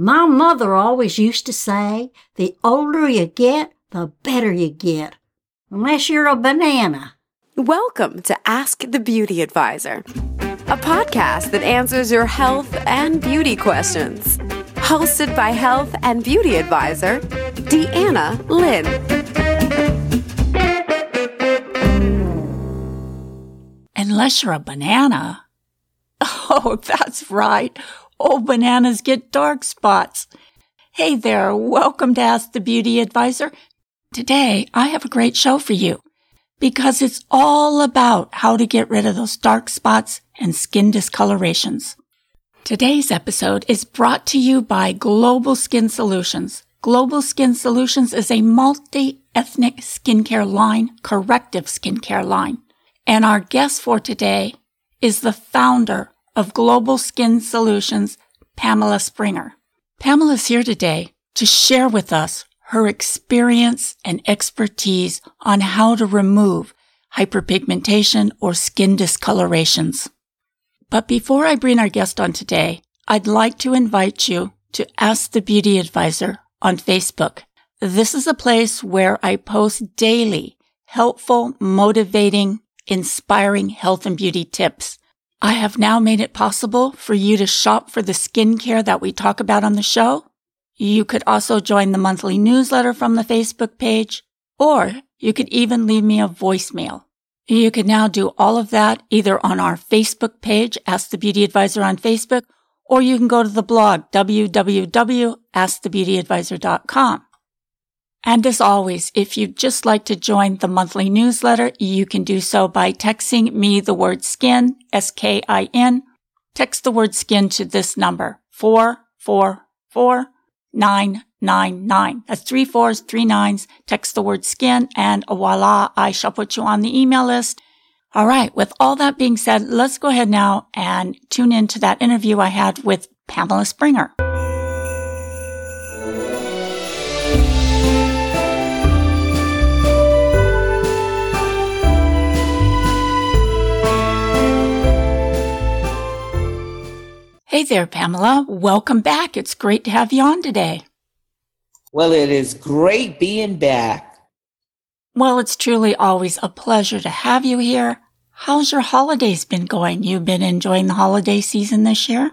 My mother always used to say, the older you get, the better you get. Unless you're a banana. Welcome to Ask the Beauty Advisor, a podcast that answers your health and beauty questions. Hosted by health and beauty advisor, Deanna Lynn. Unless you're a banana. Oh, that's right. Old bananas get dark spots. Hey there, welcome to Ask the Beauty Advisor. Today, I have a great show for you because it's all about how to get rid of those dark spots and skin discolorations. Today's episode is brought to you by Global Skin Solutions. Global Skin Solutions is a multi-ethnic skincare line, corrective skincare line. And our guest for today is the founder of Global Skin Solutions, Pamela Springer. Pamela's here today to share with us her experience and expertise on how to remove hyperpigmentation or skin discolorations. But before I bring our guest on today, I'd like to invite you to Ask the Beauty Advisor on Facebook. This is a place where I post daily helpful, motivating, inspiring health and beauty tips I have now made it possible for you to shop for the skincare that we talk about on the show. You could also join the monthly newsletter from the Facebook page, or you could even leave me a voicemail. You can now do all of that either on our Facebook page, Ask the Beauty Advisor on Facebook, or you can go to the blog, www.askthebeautyadvisor.com. And as always, if you'd just like to join the monthly newsletter, you can do so by texting me the word skin, S-K-I-N. Text the word skin to this number, 444999. That's three fours, three nines. Text the word skin and voila, I shall put you on the email list. All right. With all that being said, let's go ahead now and tune into that interview I had with Pamela Springer. Hey there, Pamela. Welcome back. It's great to have you on today. Well, it is great being back. Well, it's truly always a pleasure to have you here. How's your holidays been going? You've been enjoying the holiday season this year?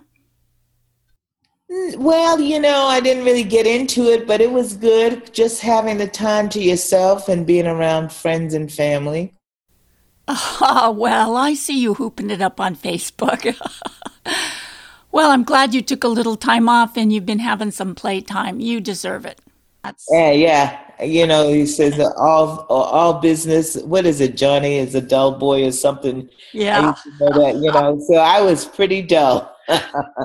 Mm, well, you know, I didn't really get into it, but it was good just having the time to yourself and being around friends and family. Ah, oh, well, I see you hooping it up on Facebook. Well, I'm glad you took a little time off and you've been having some playtime. You deserve it. That's yeah, yeah. You know, he says all all business. What is it, Johnny? Is a dull boy or something? Yeah, know that. You know, so I was pretty dull.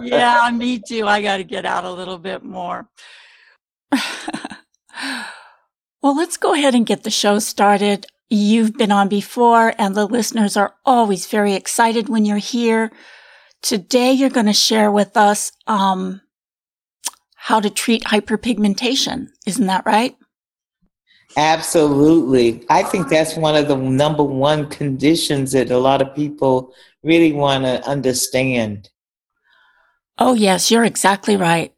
yeah, me too. I got to get out a little bit more. well, let's go ahead and get the show started. You've been on before, and the listeners are always very excited when you're here. Today you're going to share with us um, how to treat hyperpigmentation. Isn't that right? Absolutely. I think that's one of the number one conditions that a lot of people really want to understand. Oh, yes, you're exactly right.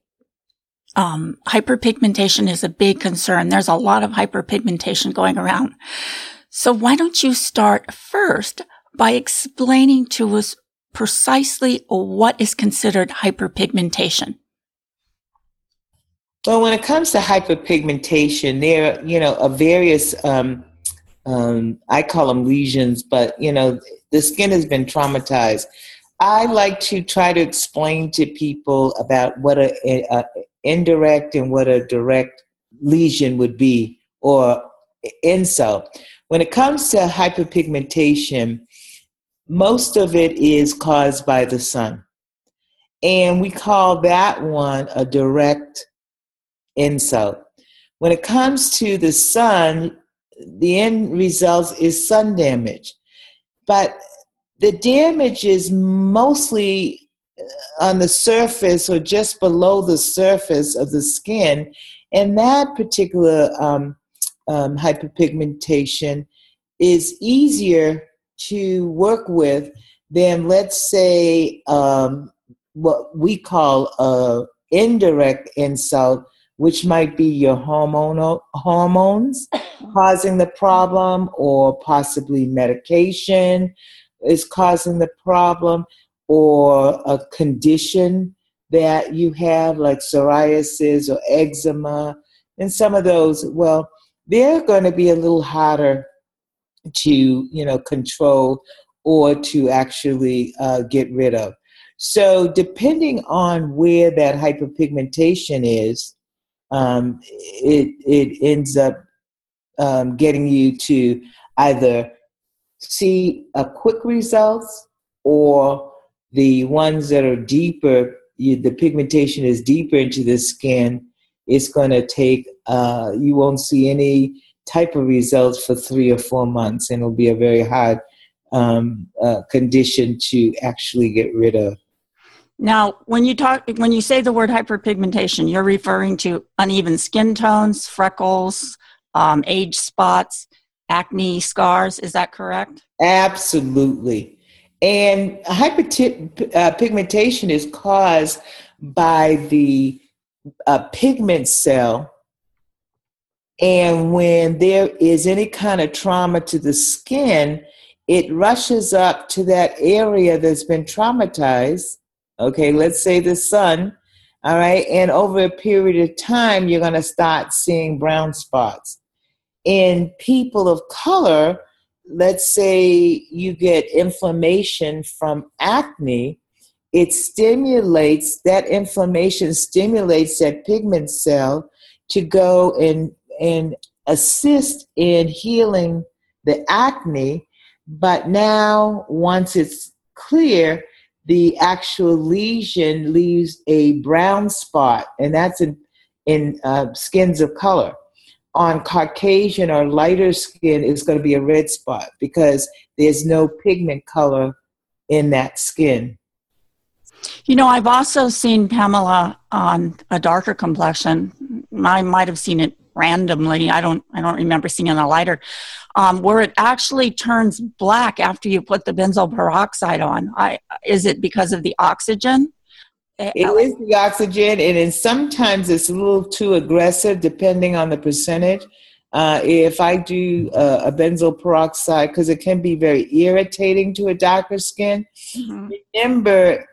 Um, hyperpigmentation is a big concern. There's a lot of hyperpigmentation going around. So why don't you start first by explaining to us precisely what is considered hyperpigmentation? Well, when it comes to hyperpigmentation, there, you know, a various, um, um, I call them lesions, but, you know, the skin has been traumatized. I like to try to explain to people about what a, a indirect and what a direct lesion would be or insult. When it comes to hyperpigmentation, most of it is caused by the sun. And we call that one a direct insult. When it comes to the sun, the end result is sun damage. But the damage is mostly uh, on the surface or just below the surface of the skin. And that particular um, um, hyperpigmentation is easier to work with than, let's say, um, what we call a indirect insult, which might be your hormonal hormones causing the problem, or possibly medication is causing the problem, or a condition that you have like psoriasis or eczema, and some of those, well, they're going to be a little harder to you know control or to actually uh, get rid of. So, depending on where that hyperpigmentation is, um, it it ends up um, getting you to either see a quick results or the ones that are deeper. You, the pigmentation is deeper into the skin. It's going to take. Uh, you won't see any type of results for three or four months, and it'll be a very hard um, uh, condition to actually get rid of. Now, when you talk, when you say the word hyperpigmentation, you're referring to uneven skin tones, freckles, um, age spots, acne, scars. Is that correct? Absolutely. And hyperpigmentation uh, is caused by the uh, pigment cell. And when there is any kind of trauma to the skin, it rushes up to that area that's been traumatized. Okay, let's say the sun. All right, and over a period of time, you're going to start seeing brown spots. In people of color, let's say you get inflammation from acne, it stimulates that inflammation stimulates that pigment cell to go and and assist in healing the acne but now, once it's clear, the actual lesion leaves a brown spot, and that's in, in uh, skins of color. On Caucasian or lighter skin, it's going to be a red spot because there's no pigment color in that skin. You know, I've also seen Pamela on a darker complexion. I might have seen it randomly. I don't. I don't remember seeing it on a lighter um, where it actually turns black after you put the benzoyl peroxide on. I, is it because of the oxygen? Eh, it is the oxygen, and sometimes it's a little too aggressive depending on the percentage. Uh, if I do uh, a benzoyl peroxide, because it can be very irritating to a darker skin, mm-hmm. remember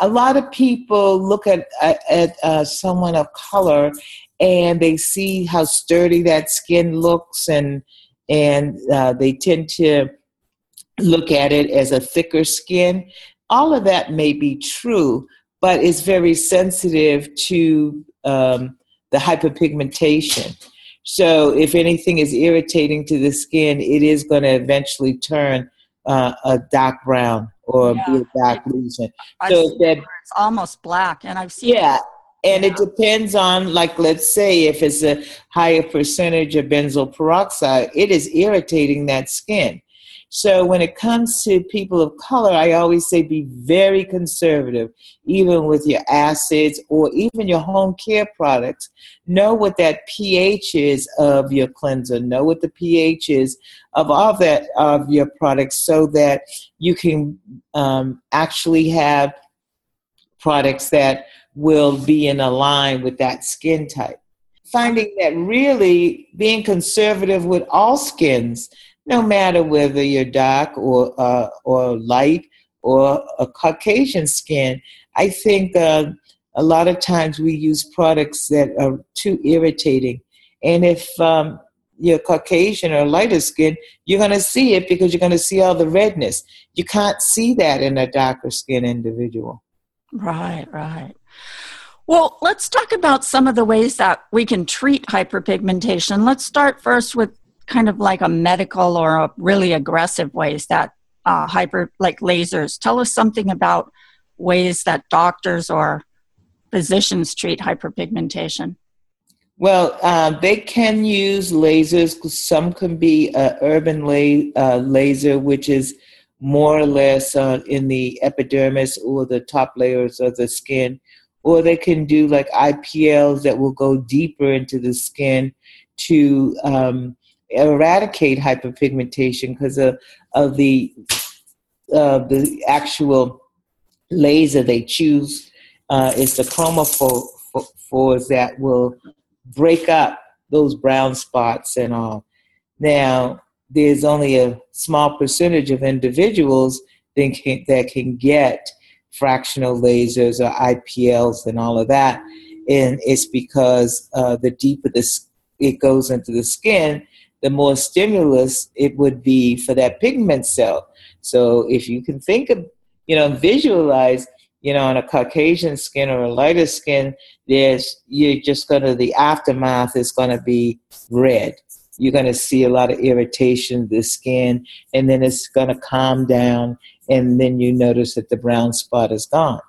a lot of people look at at, at uh, someone of color and they see how sturdy that skin looks and and uh, they tend to look at it as a thicker skin. All of that may be true, but it's very sensitive to um, the hyperpigmentation. So, if anything is irritating to the skin, it is going to eventually turn uh, a dark brown or yeah. be a dark lesion. So that it's almost black, and I've seen yeah, and it depends on, like, let's say if it's a higher percentage of benzoyl peroxide, it is irritating that skin. So when it comes to people of color, I always say be very conservative, even with your acids or even your home care products. Know what that pH is of your cleanser. Know what the pH is of all that of your products, so that you can um, actually have products that will be in a line with that skin type. Finding that really being conservative with all skins, no matter whether you're dark or uh, or light or a Caucasian skin, I think uh, a lot of times we use products that are too irritating. And if um, you're Caucasian or lighter skin, you're going to see it because you're going to see all the redness. You can't see that in a darker skin individual. Right, right. Well, let's talk about some of the ways that we can treat hyperpigmentation. Let's start first with kind of like a medical or a really aggressive ways that uh, hyper, like lasers. Tell us something about ways that doctors or physicians treat hyperpigmentation. Well, uh, they can use lasers. Some can be an erbium la- uh, laser, which is more or less uh, in the epidermis or the top layers of the skin or they can do like IPLs that will go deeper into the skin to um, eradicate hyperpigmentation because of, of the uh, the actual laser they choose Uh, it's the chromophores that will break up those brown spots and all. Now, there's only a small percentage of individuals that can, that can get fractional lasers or IPLs and all of that. And it's because uh, the deeper the, it goes into the skin, the more stimulus it would be for that pigment cell. So if you can think of, you know, visualize, you know, on a Caucasian skin or a lighter skin, there's you're just gonna the aftermath is gonna be red. You're gonna see a lot of irritation of the skin, and then it's gonna calm down, and then you notice that the brown spot is gone.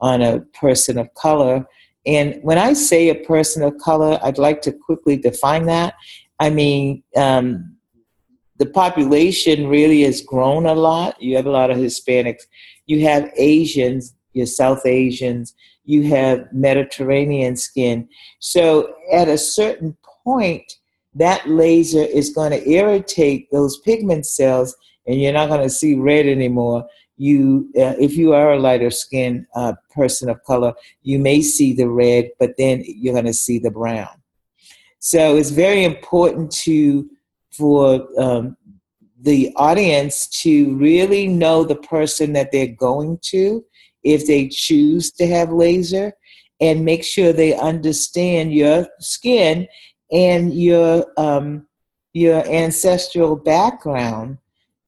On a person of color, and when I say a person of color, I'd like to quickly define that. I mean, um, the population really has grown a lot. You have a lot of Hispanics. You have Asians, your South Asians. You have Mediterranean skin. So at a certain point, that laser is going to irritate those pigment cells, and you're not going to see red anymore. You, uh, if you are a lighter skinned uh, person of color, you may see the red, but then you're going to see the brown. So it's very important to for um, the audience to really know the person that they're going to if they choose to have laser and make sure they understand your skin and your um, your ancestral background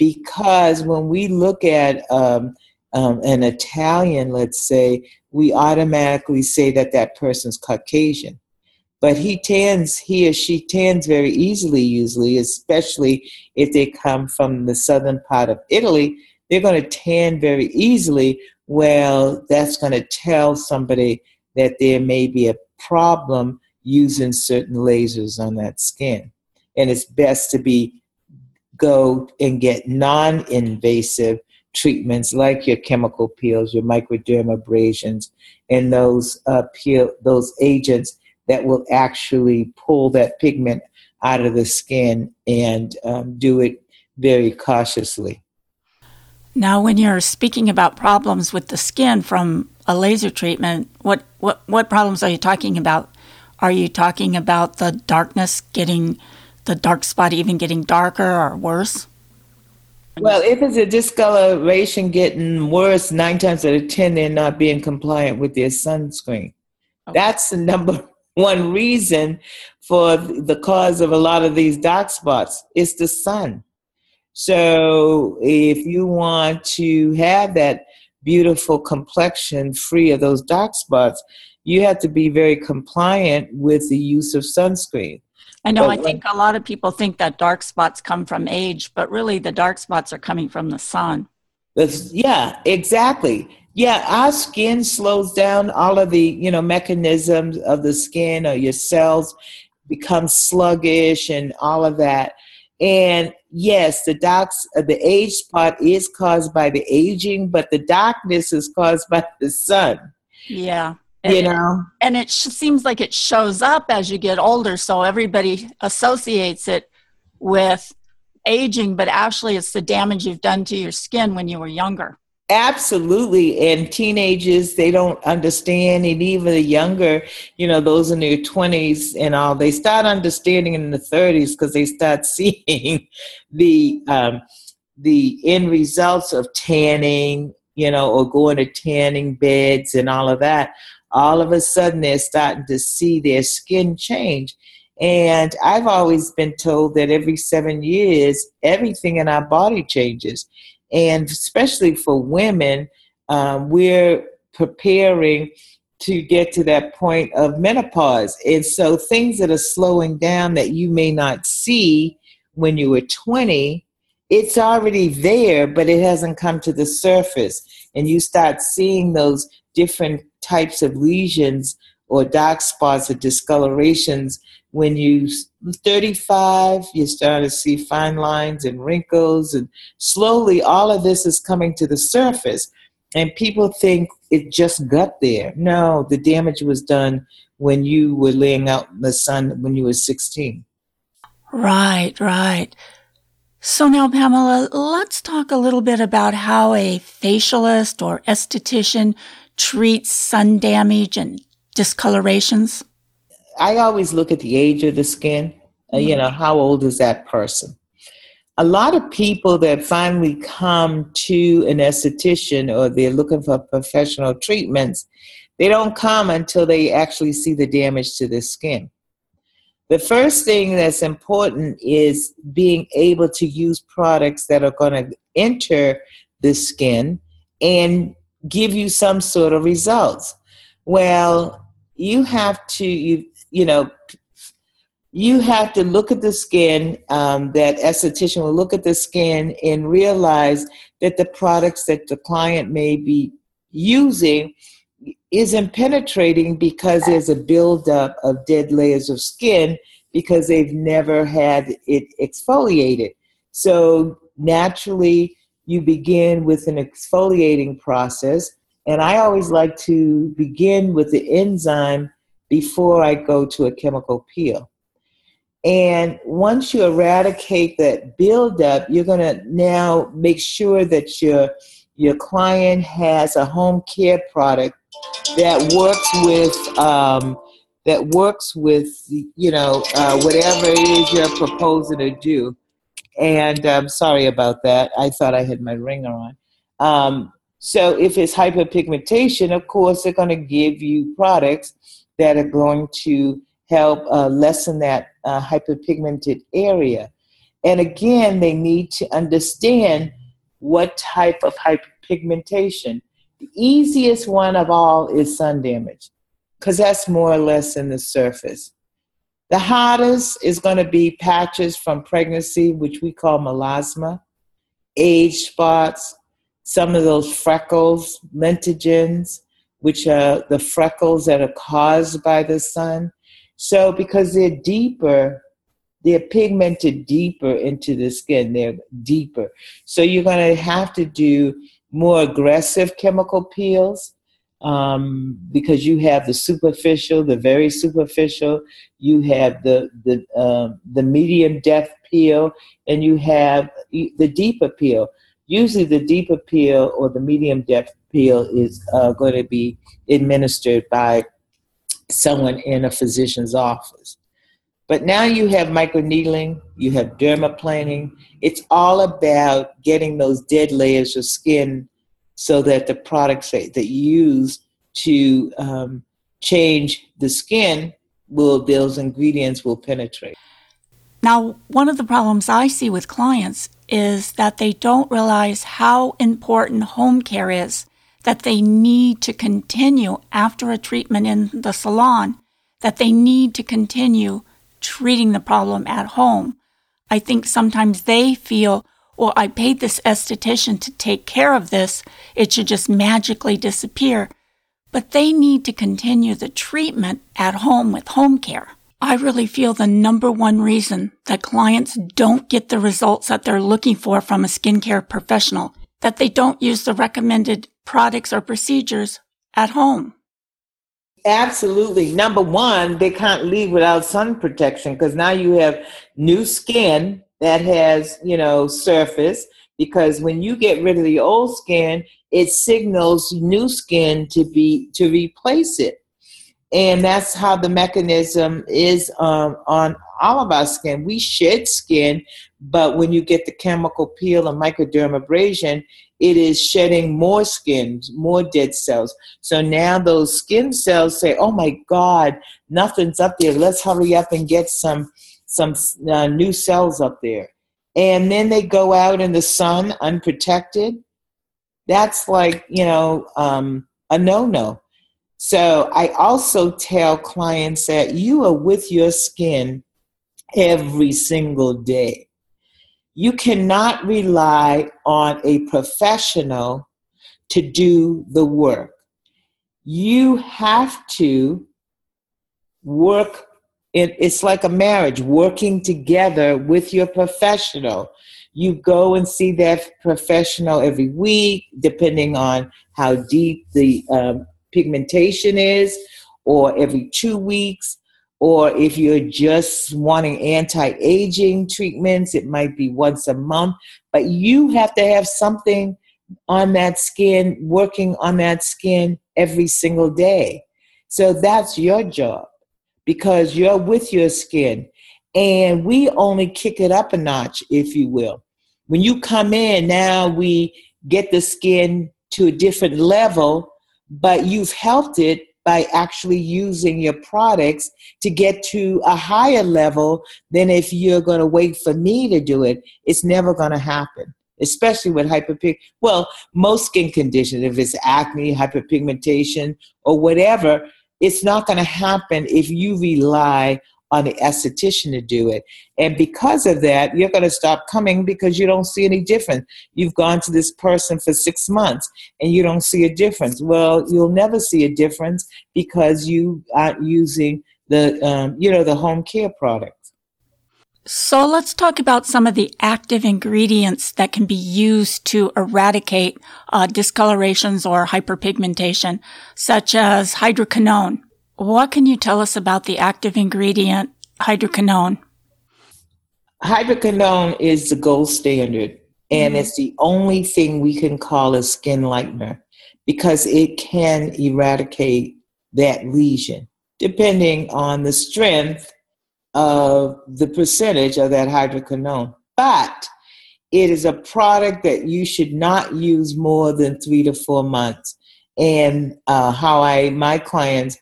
because when we look at um, um, an Italian, let's say, we automatically say that that person's Caucasian. But he tans he or she tans very easily usually especially if they come from the southern part of italy they're going to tan very easily well that's going to tell somebody that there may be a problem using certain lasers on that skin. And it's best to be go and get non-invasive treatments like your chemical peels your microdermabrasions and those uh, peel those agents that will actually pull that pigment out of the skin and um, do it very cautiously. Now, when you're speaking about problems with the skin from a laser treatment, what, what, what problems are you talking about? Are you talking about the darkness getting, the dark spot even getting darker or worse? Well, if it's a discoloration getting worse, nine times out of ten, they're not being compliant with their sunscreen. Okay. That's the number one reason for the cause of a lot of these dark spots is the sun. So if you want to have that beautiful complexion free of those dark spots, you have to be very compliant with the use of sunscreen. I know, I think a lot of people think that dark spots come from age, but really the dark spots are coming from the sun. yeah, exactly. Yeah our skin slows down. All of the you know mechanisms of the skin or your cells become sluggish and all of that. And yes the darks uh, the age spot is caused by the aging but the darkness is caused by the sun. Yeah you know and it sh- seems like it shows up as you get older so everybody associates it with aging but actually it's the damage you've done to your skin when you were younger Absolutely. And teenagers, they don't understand, and even the younger, you know, those in their 20s and all, they start understanding in the 30s because they start seeing the, um, the end results of tanning, you know, or going to tanning beds and all of that. All of a sudden, they're starting to see their skin change. And I've always been told that every seven years, everything in our body changes and especially for women, um, we're preparing to get to that point of menopause. And so things that are slowing down that you may not see when you were 20, it's already there, but it hasn't come to the surface. And you start seeing those different types of lesions or dark spots or discolorations. When you 35 you start to see fine lines and wrinkles and slowly all of this is coming to the surface. And people think it just got there. No the damage was done when you were laying out in the sun when you were 16 right right. So now pamela let's talk a little bit about how a facialist or esthetician treats sun damage and discolorations? I always look at the age of the skin. Uh, you know, how old is that person? A lot of people that finally come to an esthetician or they're looking for professional treatments, they don't come until they actually see the damage to the skin. The first thing that's important is being able to use products that are going to enter the skin and give you some sort of results. Well, you have to, you, you know, you have to look at the skin. Um, that esthetician will look at the skin and realize that the products that the client may be using isn't penetrating because there's a buildup of dead layers of skin because they've never had it exfoliated. So naturally, you begin with an exfoliating process. And I always like to begin with the enzyme before I go to a chemical peel. And once you eradicate that buildup, you're going to now make sure that your your client has a home care product that works with um, that works with you know uh, whatever it is you're proposing to do. And I'm um, sorry about that. I thought I had my ringer on. Um, so if it's hyperpigmentation, of course, they're going to give you products that are going to help uh, lessen that uh, hyperpigmented area. And again, they need to understand what type of hyperpigmentation. The easiest one of all is sun damage, because that's more or less in the surface. The hottest is going to be patches from pregnancy, which we call melasma, age spots, some of those freckles, lentigines, which are the freckles that are caused by the sun. So, because they're deeper, they're pigmented deeper into the skin, they're deeper. So, you're going to have to do more aggressive chemical peels um, because you have the superficial, the very superficial, you have the the uh, the medium depth peel, and you have the deep appeal. Usually, the deep appeal or the medium depth peel is uh, going to be administered by someone in a physician's office. But now you have microneedling, you have dermaplaning. It's all about getting those dead layers of skin so that the products that, that you use to um, change the skin will those ingredients will penetrate. Now, one of the problems I see with clients is that they don't realize how important home care is, that they need to continue after a treatment in the salon, that they need to continue treating the problem at home. I think sometimes they feel well, I paid this esthetician to take care of this. It should just magically disappear. But they need to continue the treatment at home with home care. I really feel the number one reason that clients don't get the results that they're looking for from a skincare professional, that they don't use the recommended products or procedures at home. Absolutely. Number one, they can't leave without sun protection because now you have new skin that has, you know, surface because when you get rid of the old skin, it signals new skin to be to replace it. And that's how the mechanism is um, on all of our skin. We shed skin, but when you get the chemical peel and microdermabrasion, it is shedding more skin, more dead cells. So now those skin cells say, "Oh my God, nothing's up there. Let's hurry up and get some some uh, new cells up there. And then they go out in the sun unprotected. That's like, you know, um, a no no. So I also tell clients that you are with your skin every single day. You cannot rely on a professional to do the work. You have to work it, it's like a marriage working together with your professional. You go and see that professional every week depending on how deep the um, pigmentation is or every two weeks or if you're just wanting anti-aging treatments it might be once a month. But you have to have something on that skin working on that skin every single day. So that's your job because you're with your skin. And we only kick it up a notch, if you will. When you come in, now we get the skin to a different level, but you've helped it by actually using your products to get to a higher level than if you're going to wait for me to do it. It's never going to happen, especially with hyperpig. Well, most skin conditions, if it's acne, hyperpigmentation, or whatever, it's not going to happen if you rely on the esthetician to do it. And because of that, you're going to stop coming because you don't see any difference. You've gone to this person for six months and you don't see a difference. Well, you'll never see a difference because you aren't using the, um, you know, the home care product. So let's talk about some of the active ingredients that can be used to eradicate uh, discolorations or hyperpigmentation, such as hydroquinone. What can you tell us about the active ingredient hydroquinone? Hydroquinone is the gold standard, and mm-hmm. it's the only thing we can call a skin lightener because it can eradicate that lesion depending on the strength of the percentage of that hydroquinone. But it is a product that you should not use more than three to four months. And uh, how I, my clients,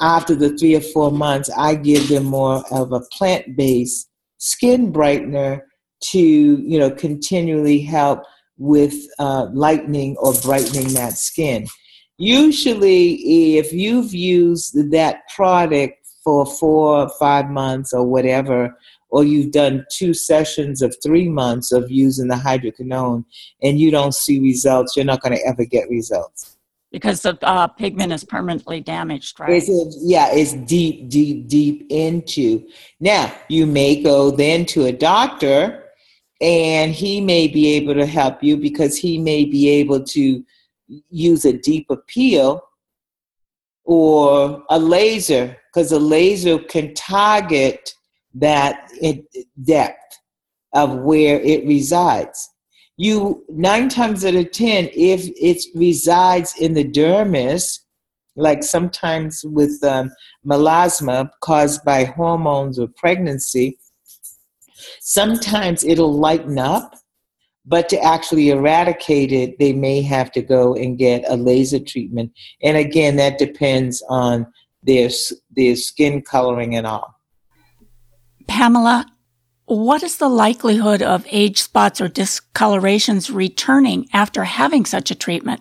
after the three or four months, I give them more of a plant based skin brightener to, you know, continually help with uh, lightening or brightening that skin. Usually, if you've used that product for four or five months or whatever, or you've done two sessions of three months of using the hydroquinone and you don't see results, you're not going to ever get results because the uh, pigment is permanently damaged, right? It's, yeah, it's deep, deep, deep into. Now, you may go then to a doctor and he may be able to help you because he may be able to use a deep peel or a laser because a laser can target that depth of where it resides you nine times out of ten, if it resides in the dermis, like sometimes with um, melasma caused by hormones or pregnancy, sometimes it'll lighten up, but to actually eradicate it, they may have to go and get a laser treatment. And again, that depends on their their skin coloring and all. Pamela, what is the likelihood of age spots or discolorations returning after having such a treatment?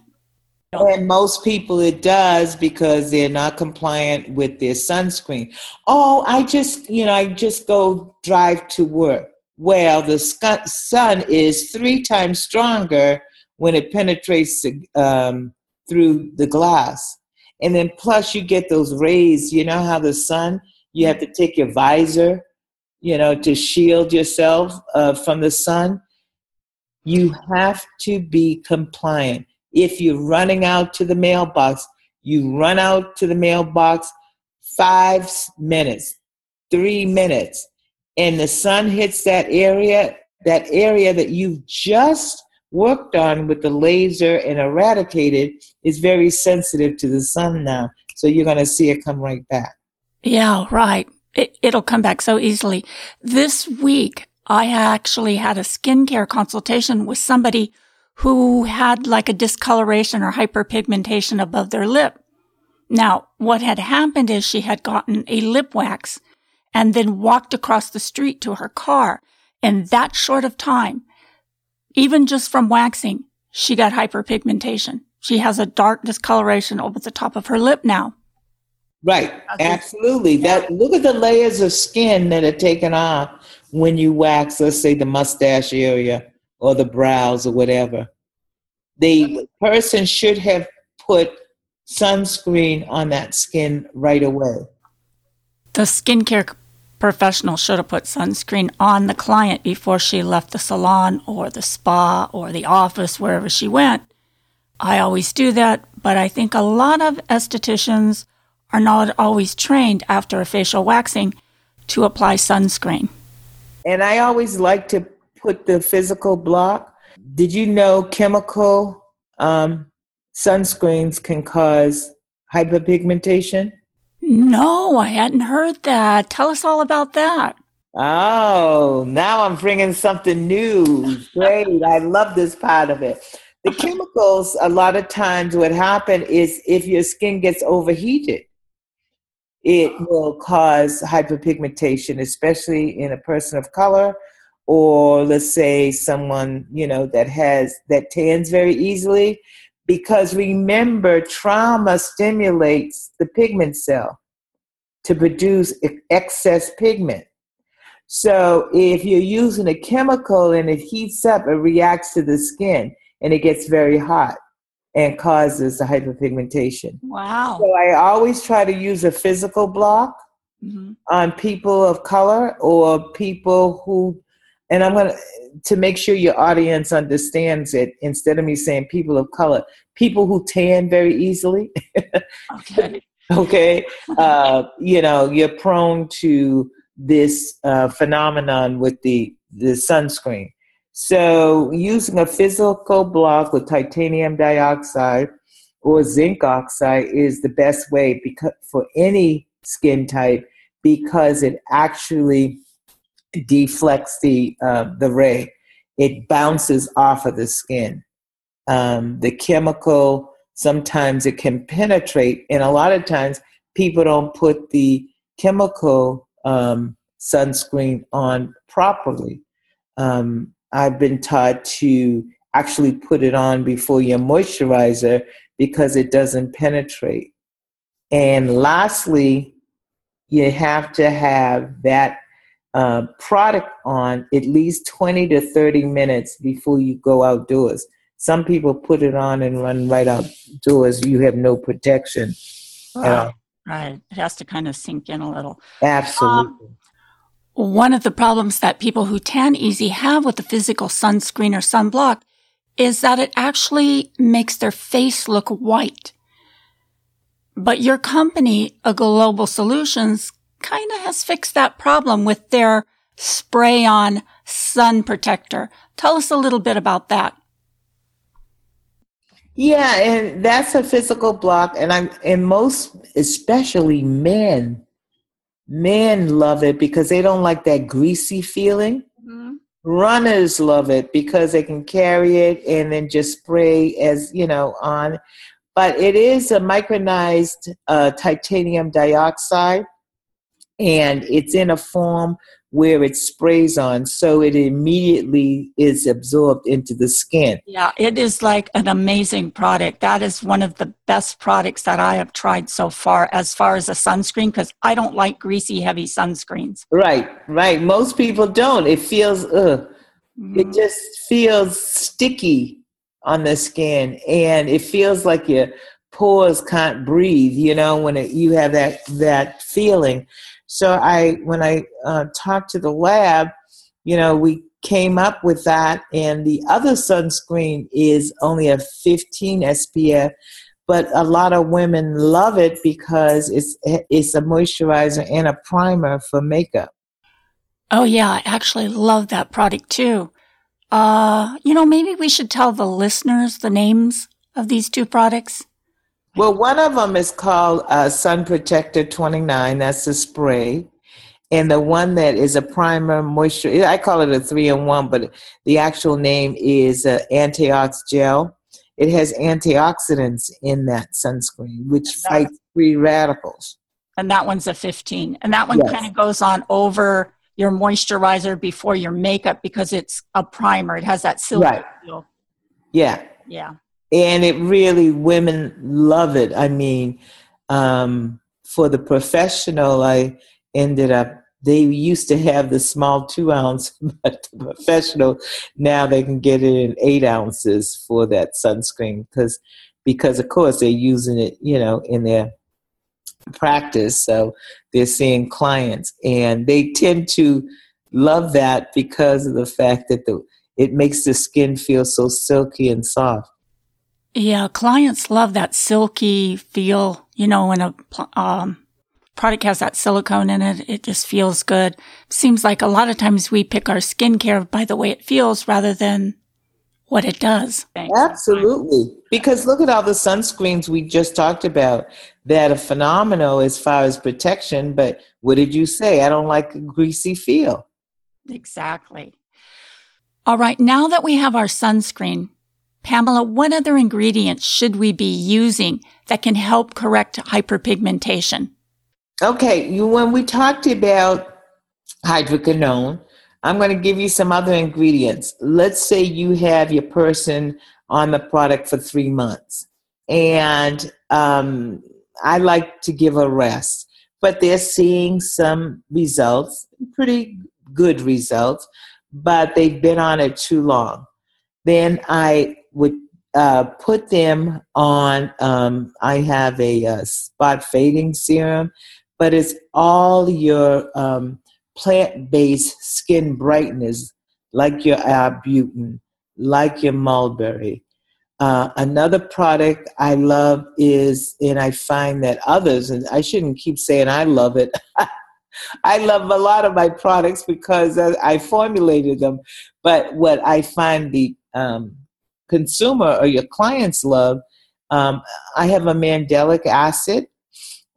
And most people it does because they're not compliant with their sunscreen. Oh, I just, you know, I just go drive to work. Well, the sun is three times stronger when it penetrates um, through the glass. And then plus you get those rays, you know how the sun, you have to take your visor you know, to shield yourself uh, from the sun, you have to be compliant. If you're running out to the mailbox, you run out to the mailbox five minutes, three minutes, and the sun hits that area, that area that you've just worked on with the laser and eradicated is very sensitive to the sun now. So you're going to see it come right back. Yeah, right it, it'll come back so easily. This week, I actually had a skincare consultation with somebody who had like a discoloration or hyperpigmentation above their lip. Now, what had happened is she had gotten a lip wax and then walked across the street to her car. In that short of time, even just from waxing, she got hyperpigmentation. She has a dark discoloration over the top of her lip now. Right, absolutely. That look at the layers of skin that are taken off when you wax, let's say the mustache area or the brows or whatever. The person should have put sunscreen on that skin right away. The skincare professional should have put sunscreen on the client before she left the salon or the spa or the office, wherever she went. I always do that, but I think a lot of estheticians are not always trained after a facial waxing to apply sunscreen. And I always like to put the physical block. Did you know chemical um, sunscreens can cause hyperpigmentation? No, I hadn't heard that. Tell us all about that. Oh, now I'm bringing something new. Great. I love this part of it. The chemicals, a lot of times, what happen is if your skin gets overheated, it oh. will cause hyperpigmentation, especially in a person of color or let's say someone, you know, that has that tans very easily because remember trauma stimulates the pigment cell to produce excess pigment. So if you're using a chemical and it heats up, it reacts to the skin and it gets very hot and causes the hyperpigmentation. Wow. So I always try to use a physical block mm-hmm. on people of color or people who, and I'm going to, to make sure your audience understands it, instead of me saying people of color, people who tan very easily. okay. okay. Uh, you know, you're prone to this uh, phenomenon with the, the sunscreen. So, using a physical block with titanium dioxide or zinc oxide is the best way because for any skin type because it actually deflects the uh, the ray. It bounces off of the skin. Um, the chemical sometimes it can penetrate, and a lot of times people don't put the chemical um, sunscreen on properly. Um, I've been taught to actually put it on before your moisturizer because it doesn't penetrate. And lastly, you have to have that uh, product on at least 20 to 30 minutes before you go outdoors. Some people put it on and run right outdoors. You have no protection. Right. Right. It has to kind of sink in a little. Absolutely. Um, one of the problems that people who tan easy have with the physical sunscreen or sunblock is that it actually makes their face look white. But your company, a Global Solutions, kind of has fixed that problem with their spray on sun protector. Tell us a little bit about that. Yeah, and that's a physical block, and I'm and most especially men Men love it because they don't like that greasy feeling. Mm-hmm. Runners love it because they can carry it and then just spray as, you know, on. But it is a micronized uh, titanium dioxide and it's in a form where it sprays on so it immediately is absorbed into the skin. Yeah, it is like an amazing product. That is one of the best products that I have tried so far as far as a sunscreen because I don't like greasy heavy sunscreens. Right, right. Most people don't. It feels ugh. Mm. It just feels sticky on the skin and it feels like your pores can't breathe, you know, when it, you have that that feeling. So I, when I uh, talked to the lab, you know, we came up with that, and the other sunscreen is only a 15 SPF, but a lot of women love it because it's it's a moisturizer and a primer for makeup. Oh yeah, I actually love that product too. Uh, you know, maybe we should tell the listeners the names of these two products. Well, one of them is called uh, Sun Protector 29. That's the spray. And the one that is a primer moisture, I call it a three in one, but the actual name is uh, Antiox Gel. It has antioxidants in that sunscreen, which fights free radicals. And that one's a 15. And that one yes. kind of goes on over your moisturizer before your makeup because it's a primer. It has that silky right. feel. Yeah. Yeah and it really women love it. I mean um, for the professional i ended up they used to have the small two ounce but the professional now they can get it in eight ounces for that sunscreen. Because because of course they're using it you know in their practice. So they're seeing clients. And they tend to love that because of the fact that the it makes the skin feel so silky and soft yeah, clients love that silky feel. You know, when a um, product has that silicone in it, it just feels good. Seems like a lot of times we pick our skincare by the way it feels rather than what it does. Absolutely. Because look at all the sunscreens we just talked about that are phenomenal as far as protection. But what did you say? I don't like a greasy feel. Exactly. All right. Now that we have our sunscreen, Pamela, what other ingredients should we be using that can help correct hyperpigmentation? Okay. You, when we talked about hydroquinone, I'm going to give you some other ingredients. Let's say you have your person on the product for three months, and um, I like to give a rest, but they're seeing some results, pretty good results, but they've been on it too long. Then I would uh, put them on. Um, I have a, a, uh, spot fading serum, but it's all your um, plant based skin brightness, like your arbutin, like your mulberry. Uh, another product I love is, and I find that others, and I shouldn't keep saying I love it. I love a lot of my products because I formulated them. But what I find the um, consumer or your clients love, um, I have a mandelic acid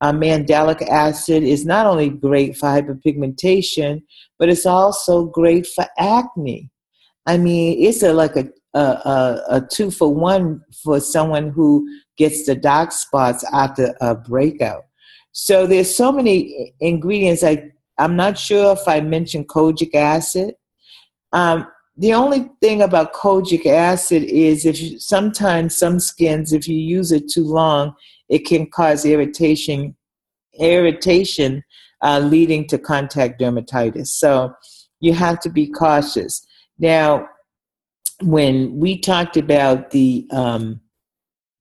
uh, mandelic acid is not only great for hyperpigmentation, but it's also great for acne. I mean, it's a, like a, a, a, a two for one for someone who gets the dark spots after a breakout. So there's so many ingredients. I I'm not sure if I mentioned kojic acid. Um, the only thing about kojic acid is if you, sometimes some skins, if you use it too long, it can cause irritation, irritation uh, leading to contact dermatitis. So you have to be cautious. Now, when we talked about the um,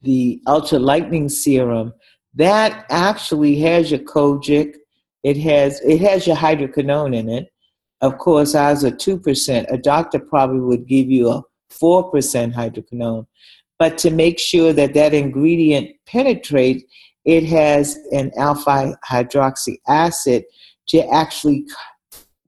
the ultra lightning serum, that actually has your kojic. It has it has your hydroquinone in it. Of course, ours are two percent. A doctor probably would give you a four percent hydroquinone. But to make sure that that ingredient penetrates, it has an alpha hydroxy acid to actually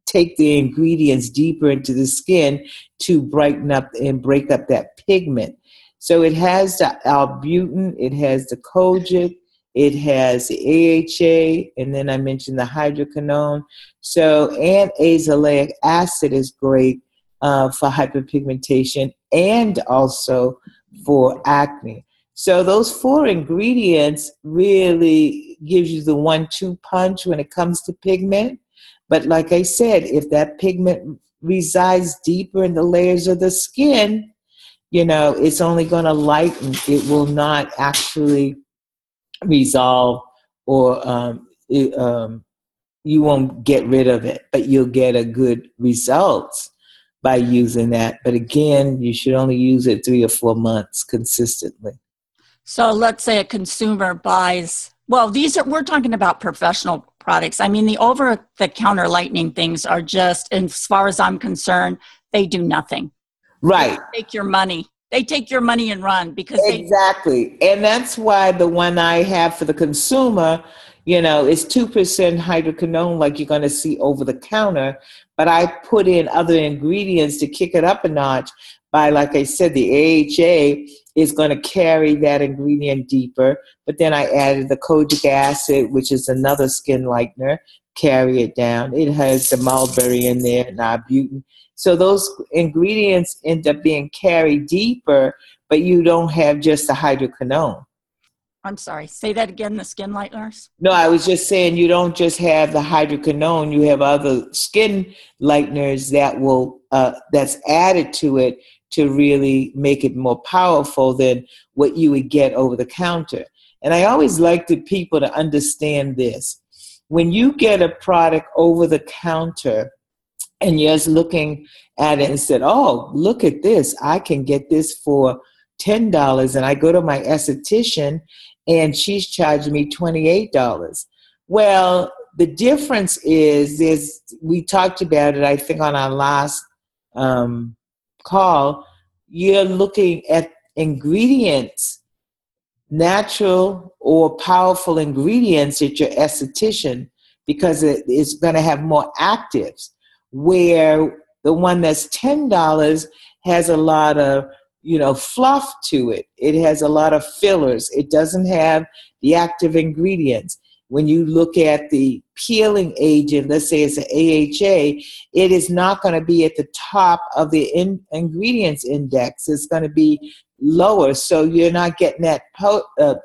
take the ingredients deeper into the skin to brighten up and break up that pigment. So it has the arbutin, it has the kojic, it has AHA, and then I mentioned the hydroquinone. So, and azelaic acid is great uh, for hyperpigmentation and also for acne. So those four ingredients really gives you the one-two punch when it comes to pigment. But like I said, if that pigment resides deeper in the layers of the skin, you know, it's only going to lighten. It will not actually resolve or um, it, um, you won't get rid of it, but you'll get a good results by using that. But again, you should only use it three or four months consistently. So let's say a consumer buys, well, these are, we're talking about professional products. I mean, the over the counter lightning things are just, as far as I'm concerned, they do nothing. Right. They take your money. They take your money and run because exactly. They- and that's why the one I have for the consumer, you know, is 2% hydroquinone like you're going to see over the counter. But I put in other ingredients to kick it up a notch by, like I said, the AHA is going to carry that ingredient deeper. But then I added the kojic acid, which is another skin lightener, carry it down. It has the mulberry in there and arbutin. So those ingredients end up being carried deeper, but you don't have just the hydroquinone. I'm sorry, say that again, the skin lighteners? No, I was just saying you don't just have the hydroquinone, you have other skin lighteners that will uh, that's added to it to really make it more powerful than what you would get over the counter. And I always like the people to understand this. When you get a product over the counter and you're just looking at it and said, Oh, look at this. I can get this for $10. And I go to my esthetician and she's charging me $28. Well, the difference is, is we talked about it, I think, on our last um, call, you're looking at ingredients, natural or powerful ingredients at your esthetician because it is going to have more actives. Where the one that's $10 has a lot of you know, fluff to it. It has a lot of fillers. It doesn't have the active ingredients. When you look at the peeling agent, let's say it's an AHA, it is not going to be at the top of the in- ingredients index. It's going to be lower, so you're not getting that, po- uh,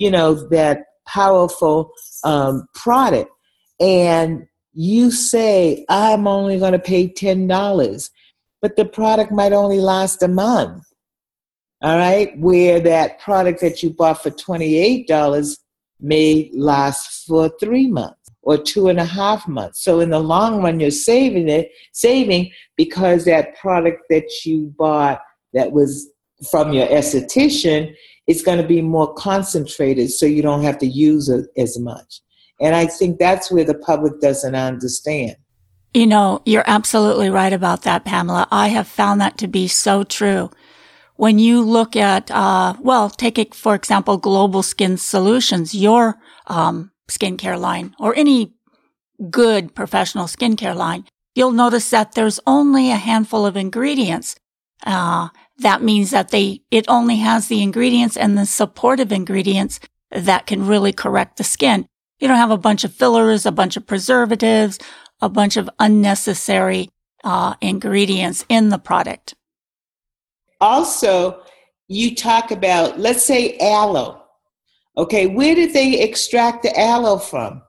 you know, that powerful um, product. And you say, I'm only going to pay $10, but the product might only last a month all right, where that product that you bought for $28 may last for three months or two and a half months. So in the long run, you're saving it, saving because that product that you bought that was from your esthetician is going to be more concentrated so you don't have to use it as much. And I think that's where the public doesn't understand. You know, you're absolutely right about that, Pamela. I have found that to be so true when you look at, uh, well, take it, for example, Global Skin Solutions, your, um, skincare line or any good professional skincare line, you'll notice that there's only a handful of ingredients. Uh, that means that they, it only has the ingredients and the supportive ingredients that can really correct the skin. You don't have a bunch of fillers, a bunch of preservatives, a bunch of unnecessary, uh, ingredients in the product also, you talk about, let's say, aloe. Okay, where did they extract the aloe from?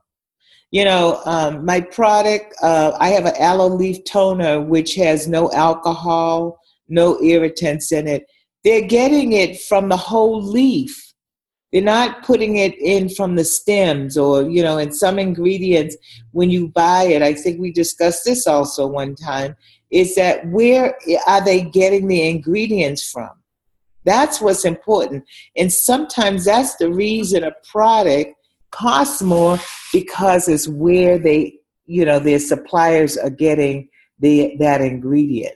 You know, um, my product, uh, I have an aloe leaf toner which has no alcohol, no irritants in it. They're getting it from the whole leaf. They're not putting it in from the stems or, you know, in some ingredients, when you buy it, I think we discussed this also one time, is that where are they getting the ingredients from? That's what's important. And sometimes that's the reason a product costs more because it's where they, you know, their suppliers are getting the that ingredient.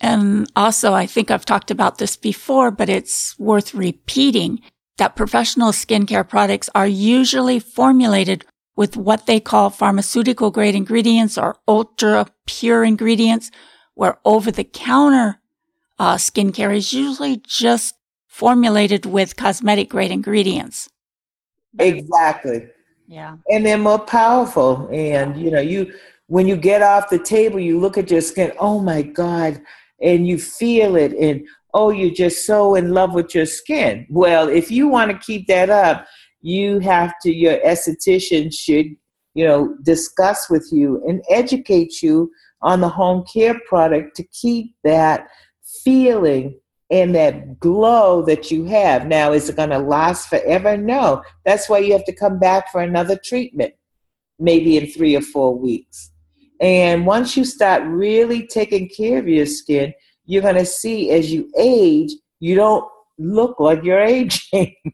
And also, I think I've talked about this before, but it's worth repeating that professional skincare products are usually formulated with what they call pharmaceutical grade ingredients or ultra pure ingredients, where over the counter uh, skincare is usually just formulated with cosmetic grade ingredients. Exactly. Yeah. And they're more powerful. And, you know, you, when you get off the table, you look at your skin, oh my God, and you feel it. And, oh, you're just so in love with your skin. Well, if you want to keep that up, you have to your esthetician should you know discuss with you and educate you on the home care product to keep that feeling and that glow that you have. Now is it going to last forever? No. That's why you have to come back for another treatment maybe in three or four weeks. And once you start really taking care of your skin you're going to see as you age you don't look like you're aging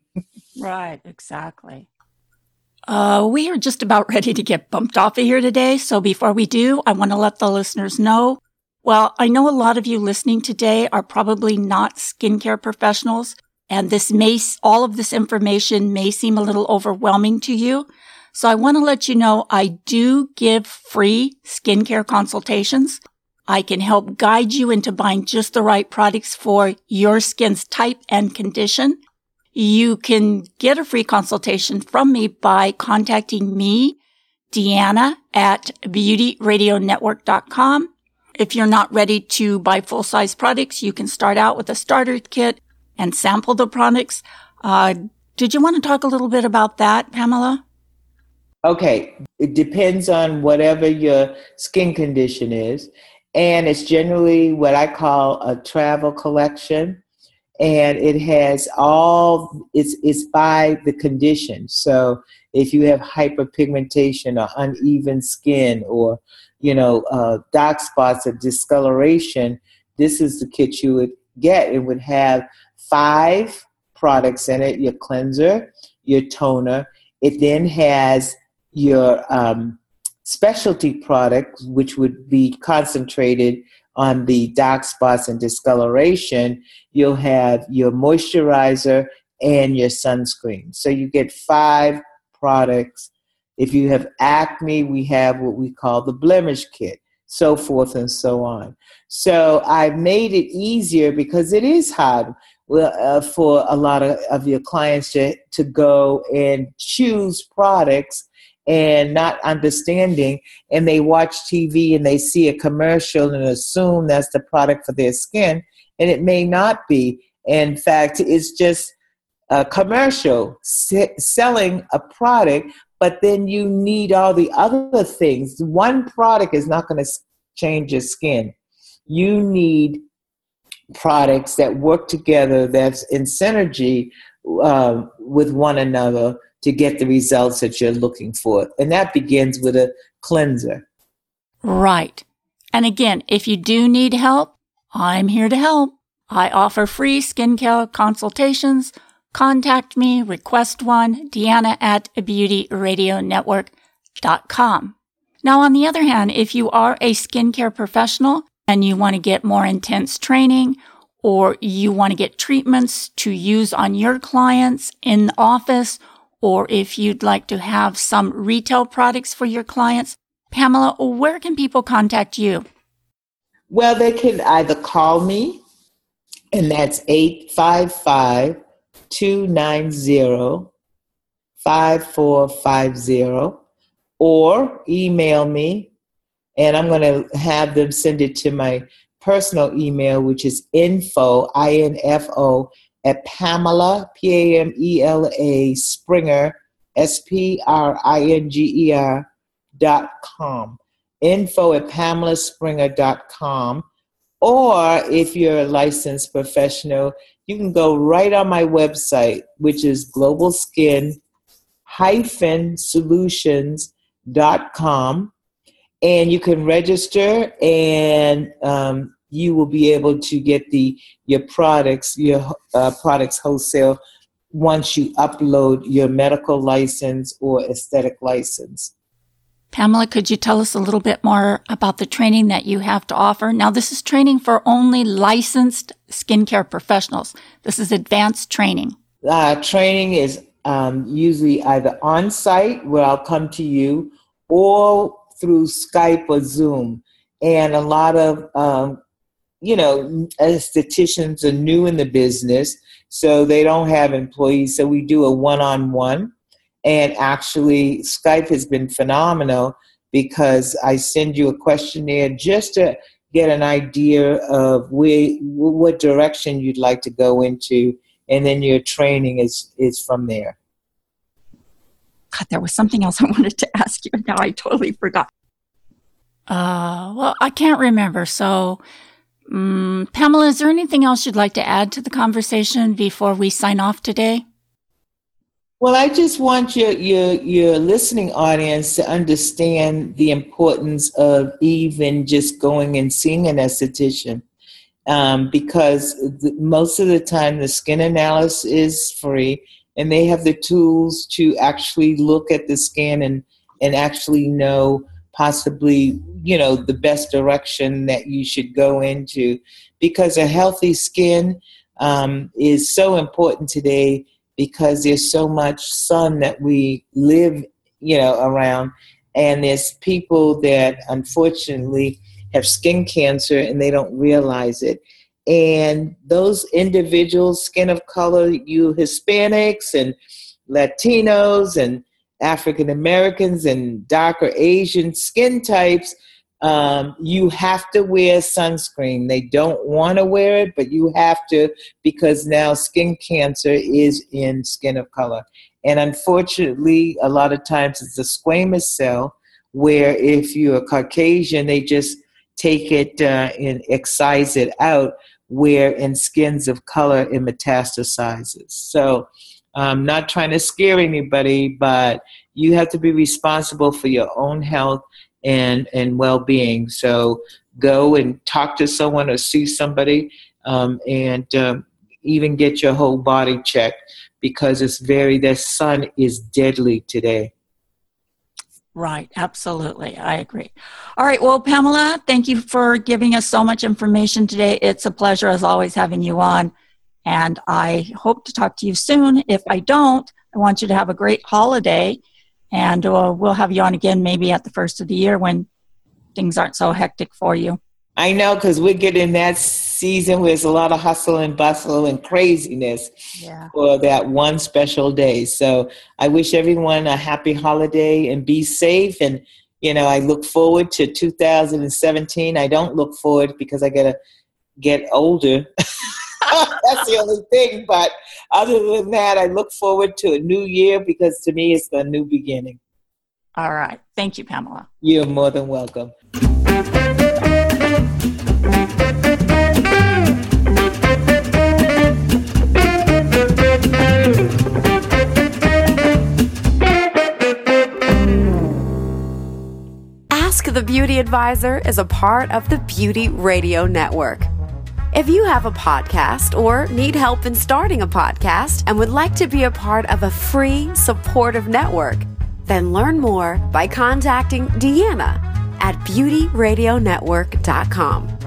Right, exactly. Uh, we are just about ready to get bumped off of here today. So before we do, I want to let the listeners know. Well, I know a lot of you listening today are probably not skincare professionals, and this may, all of this information may seem a little overwhelming to you. So I want to let you know I do give free skincare consultations. I can help guide you into buying just the right products for your skin's type and condition. You can get a free consultation from me by contacting me, Deanna at beautyradionetwork.com. If you're not ready to buy full size products, you can start out with a starter kit and sample the products. Uh, did you want to talk a little bit about that, Pamela? Okay, it depends on whatever your skin condition is. And it's generally what I call a travel collection. And it has all it's it's by the condition. So if you have hyperpigmentation or uneven skin or you know uh, dark spots or discoloration this is the kit you would get. It would have five products in it your cleanser your toner. It then has your um, specialty product which would be concentrated on the dark spots and discoloration, you'll have your moisturizer and your sunscreen. So you get five products. If you have acne, we have what we call the blemish kit. so forth and so on. So I've made it easier because it is hard uh, for a lot of, of your clients to, to go and choose products and not understanding and they watch TV and they see a commercial and assume that's the product for their skin and it may not be. In fact, it's just a commercial selling a product, but then you need all the other things. One product is not going to change your skin. You need products that work together that's in synergy uh, with one another to get the results that you're looking for. And that begins with a cleanser. Right. And again, if you do need help, I'm here to help. I offer free skincare consultations. Contact me, request one, Deanna at beautyradionetwork.com. Now, on the other hand, if you are a skincare professional and you want to get more intense training or you want to get treatments to use on your clients in the office or if you'd like to have some retail products for your clients, Pamela, where can people contact you? Well, they can either call me, and that's 855 290 5450, or email me, and I'm going to have them send it to my personal email, which is info, I-N-F-O, at Pamela, P A M E L A, Springer, S P R I N G E R dot com. Info at pamelaspringer.com. Or if you're a licensed professional, you can go right on my website, which is globalskin solutions.com and you can register and um, you will be able to get the your products your uh, products wholesale once you upload your medical license or aesthetic license. Pamela, could you tell us a little bit more about the training that you have to offer? Now, this is training for only licensed skincare professionals. This is advanced training. Uh, training is um, usually either on site, where I'll come to you, or through Skype or Zoom. And a lot of um, you know, estheticians are new in the business, so they don't have employees. So we do a one on one. And actually, Skype has been phenomenal because I send you a questionnaire just to get an idea of where, what direction you'd like to go into, and then your training is, is from there. God, there was something else I wanted to ask you. And now I totally forgot. Uh, well, I can't remember. So um, Pamela, is there anything else you'd like to add to the conversation before we sign off today? Well, I just want your, your, your listening audience to understand the importance of even just going and seeing an esthetician. Um, because the, most of the time the skin analysis is free and they have the tools to actually look at the skin and, and actually know possibly you know the best direction that you should go into. Because a healthy skin um, is so important today because there's so much sun that we live you know around. And there's people that unfortunately have skin cancer and they don't realize it. And those individuals skin of color you hispanics and latinos and African Americans and darker Asian skin types, um, you have to wear sunscreen. They don't want to wear it, but you have to because now skin cancer is in skin of color. And unfortunately, a lot of times it's a squamous cell where if you're Caucasian, they just take it uh, and excise it out, where in skins of color it metastasizes. So I'm not trying to scare anybody, but you have to be responsible for your own health and, and well being. So go and talk to someone or see somebody um, and um, even get your whole body checked because it's very, the sun is deadly today. Right, absolutely. I agree. All right, well, Pamela, thank you for giving us so much information today. It's a pleasure, as always, having you on. And I hope to talk to you soon. If I don't, I want you to have a great holiday. And uh, we'll have you on again maybe at the first of the year when things aren't so hectic for you. I know because we're getting that season where there's a lot of hustle and bustle and craziness Yeah. for that one special day. So I wish everyone a happy holiday and be safe. And, you know, I look forward to 2017. I don't look forward because I got to get older. That's the only thing. But other than that, I look forward to a new year because to me it's a new beginning. All right. Thank you, Pamela. You're more than welcome. Ask the Beauty Advisor is a part of the Beauty Radio Network. If you have a podcast or need help in starting a podcast and would like to be a part of a free, supportive network, then learn more by contacting Deanna at beautyradionetwork.com.